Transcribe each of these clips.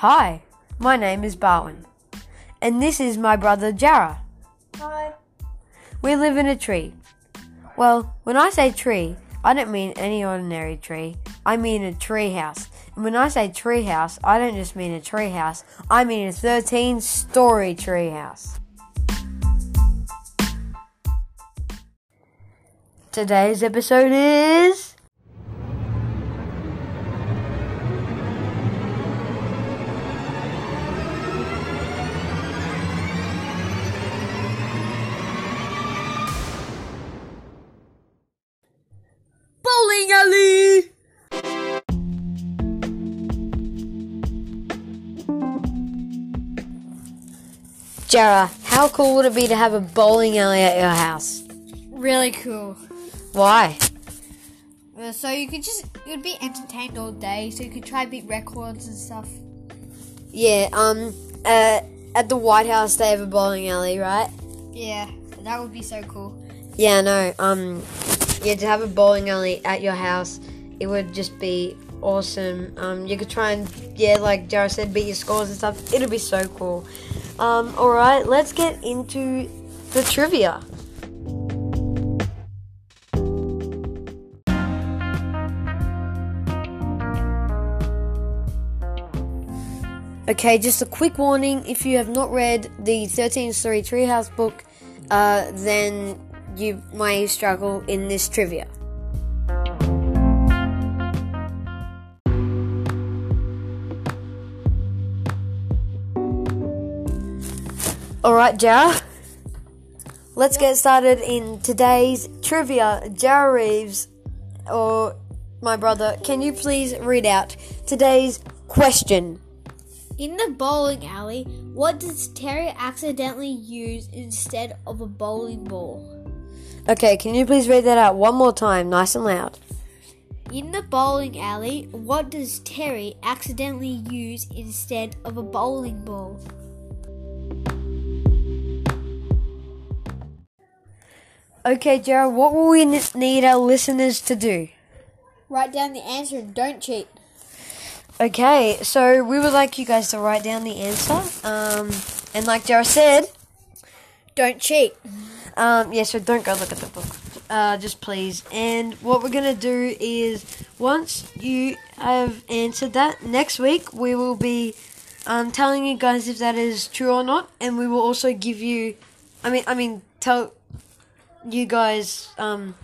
Hi, my name is Barwin, and this is my brother Jara. Hi. We live in a tree. Well, when I say tree, I don't mean any ordinary tree. I mean a tree house. And when I say tree house, I don't just mean a tree house. I mean a 13 story tree house. Today's episode is Jara, how cool would it be to have a bowling alley at your house? Really cool. Why? Uh, so you could just you'd be entertained all day. So you could try beat records and stuff. Yeah, um, uh, at the White House they have a bowling alley, right? Yeah, that would be so cool. Yeah, no, um, yeah, to have a bowling alley at your house, it would just be awesome. Um, you could try and, yeah, like Jara said, beat your scores and stuff. It'd be so cool. Um, alright, let's get into the trivia. Okay, just a quick warning if you have not read the 13 Story Treehouse book, uh, then you may struggle in this trivia. Alright, Jara. Let's get started in today's trivia. Jara Reeves, or my brother, can you please read out today's question? In the bowling alley, what does Terry accidentally use instead of a bowling ball? Okay, can you please read that out one more time, nice and loud? In the bowling alley, what does Terry accidentally use instead of a bowling ball? Okay, Jared, what will we need our listeners to do? Write down the answer and don't cheat. Okay, so we would like you guys to write down the answer. Um, and like Jared said, Don't cheat. um, yeah, so don't go look at the book. Uh, just please. And what we're gonna do is once you have answered that, next week we will be um, telling you guys if that is true or not, and we will also give you. I mean, I mean, tell you guys um,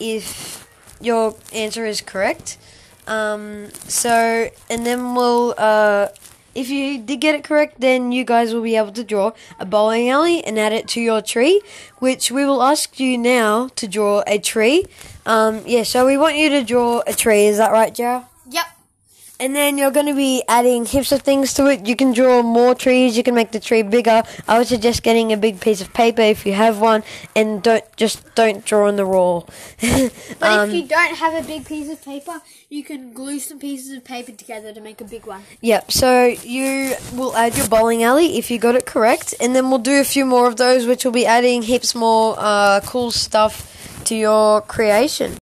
if your answer is correct. Um, so, and then we'll, uh, if you did get it correct, then you guys will be able to draw a bowling alley and add it to your tree, which we will ask you now to draw a tree. Um, yeah, so we want you to draw a tree, is that right, Jarrah? Yep. And then you're going to be adding heaps of things to it. You can draw more trees. You can make the tree bigger. I would suggest getting a big piece of paper if you have one, and don't just don't draw on the roll. But Um, if you don't have a big piece of paper, you can glue some pieces of paper together to make a big one. Yep. So you will add your bowling alley if you got it correct, and then we'll do a few more of those, which will be adding heaps more uh, cool stuff to your creation.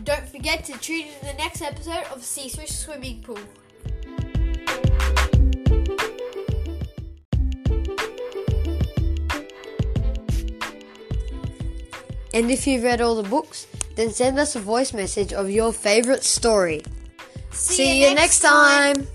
And don't forget to tune in to the next episode of Sea Swish Swimming Pool. And if you've read all the books, then send us a voice message of your favorite story. See, you next time.